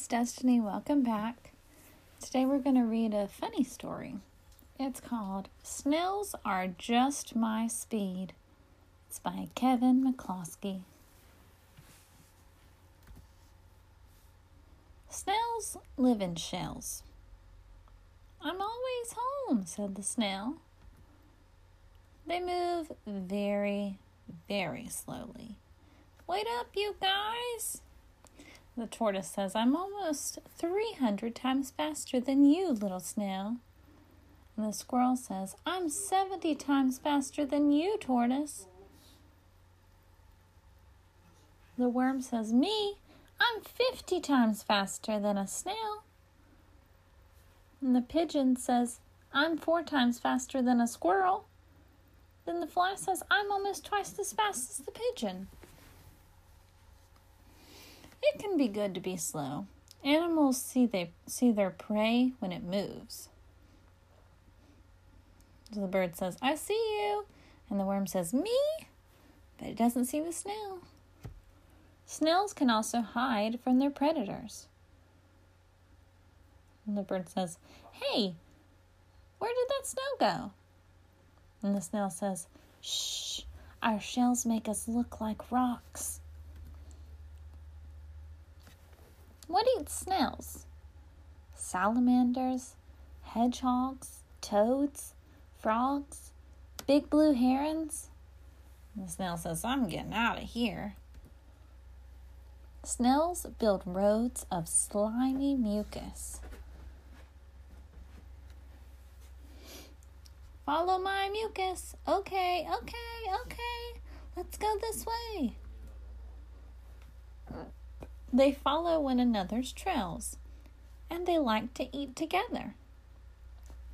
it's Destiny. Welcome back. Today we're going to read a funny story. It's called Snails Are Just My Speed. It's by Kevin McCloskey. Snails live in shells. I'm always home, said the snail. They move very, very slowly. Wait up, you guys! The tortoise says, I'm almost 300 times faster than you, little snail. And the squirrel says, I'm 70 times faster than you, tortoise. The worm says, Me, I'm 50 times faster than a snail. And the pigeon says, I'm four times faster than a squirrel. Then the fly says, I'm almost twice as fast as the pigeon. It can be good to be slow. Animals see they see their prey when it moves. So the bird says, I see you. And the worm says, Me? But it doesn't see the snail. Snails can also hide from their predators. And the bird says, Hey, where did that snail go? And the snail says, Shh, our shells make us look like rocks. What eats snails? Salamanders, hedgehogs, toads, frogs, big blue herons? The snail says, I'm getting out of here. Snails build roads of slimy mucus. Follow my mucus. Okay, okay, okay. Let's go this way. They follow one another's trails and they like to eat together.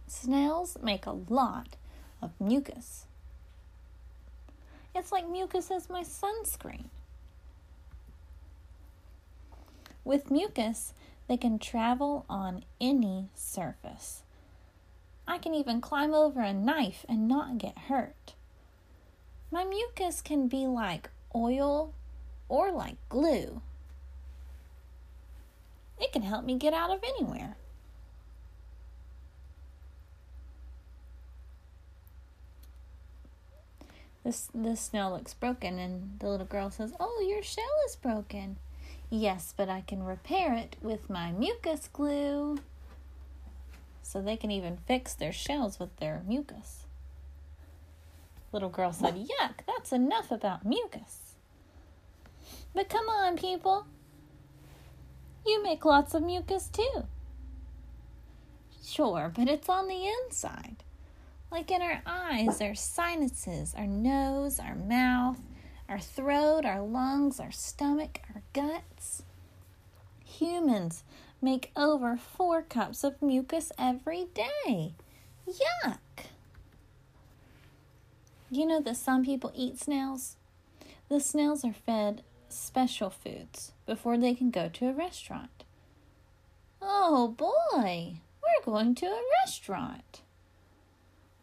Snails make a lot of mucus. It's like mucus is my sunscreen. With mucus, they can travel on any surface. I can even climb over a knife and not get hurt. My mucus can be like oil or like glue. It can help me get out of anywhere. This this snail looks broken and the little girl says, "Oh, your shell is broken." "Yes, but I can repair it with my mucus glue." So they can even fix their shells with their mucus. Little girl said, "Yuck, that's enough about mucus." But come on, people. Make lots of mucus too. Sure, but it's on the inside. Like in our eyes, our sinuses, our nose, our mouth, our throat, our lungs, our stomach, our guts. Humans make over four cups of mucus every day. Yuck! You know that some people eat snails? The snails are fed special foods before they can go to a restaurant. Oh boy, we're going to a restaurant.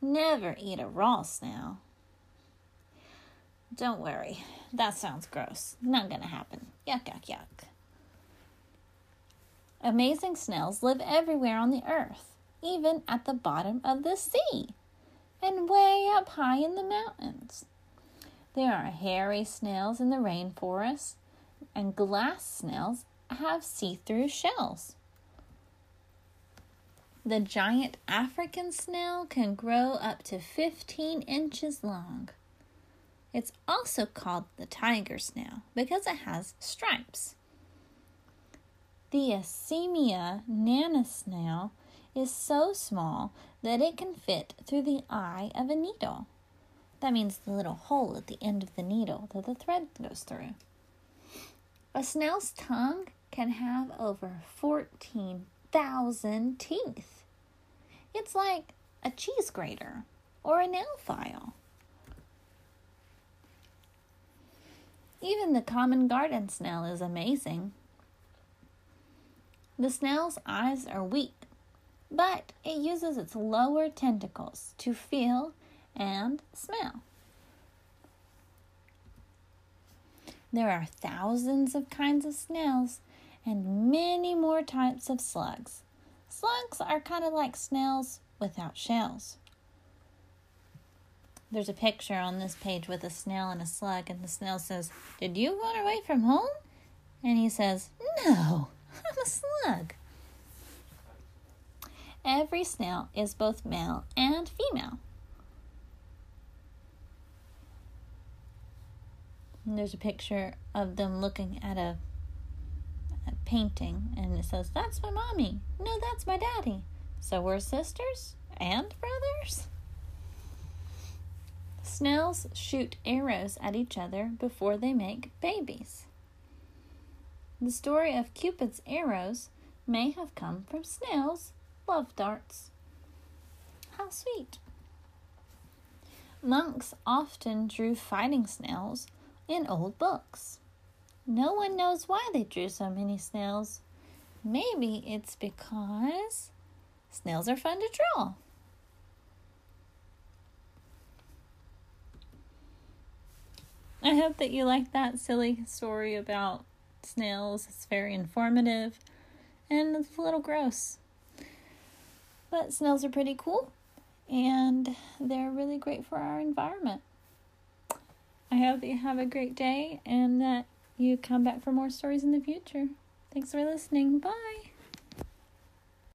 Never eat a raw snail. Don't worry, that sounds gross. Not gonna happen. Yuck, yuck, yuck. Amazing snails live everywhere on the earth, even at the bottom of the sea and way up high in the mountains. There are hairy snails in the rainforest, and glass snails have see through shells. The giant African snail can grow up to 15 inches long. It's also called the tiger snail because it has stripes. The Asimia nana snail is so small that it can fit through the eye of a needle. That means the little hole at the end of the needle that the thread goes through. A snail's tongue can have over 14,000 teeth. It's like a cheese grater or a nail file. Even the common garden snail is amazing. The snail's eyes are weak, but it uses its lower tentacles to feel and smell. There are thousands of kinds of snails, and many more types of slugs. Slugs are kind of like snails without shells. There's a picture on this page with a snail and a slug, and the snail says, Did you run away from home? And he says, No, I'm a slug. Every snail is both male and female. And there's a picture of them looking at a, a, painting, and it says, That's my mommy. No, that's my daddy. So we're sisters and brothers? Snails shoot arrows at each other before they make babies. The story of Cupid's arrows may have come from snails' love darts. How sweet! Monks often drew fighting snails in old books. No one knows why they drew so many snails. Maybe it's because snails are fun to draw. I hope that you like that silly story about snails. It's very informative and it's a little gross. But snails are pretty cool and they're really great for our environment. I hope that you have a great day and that you come back for more stories in the future. Thanks for listening. Bye.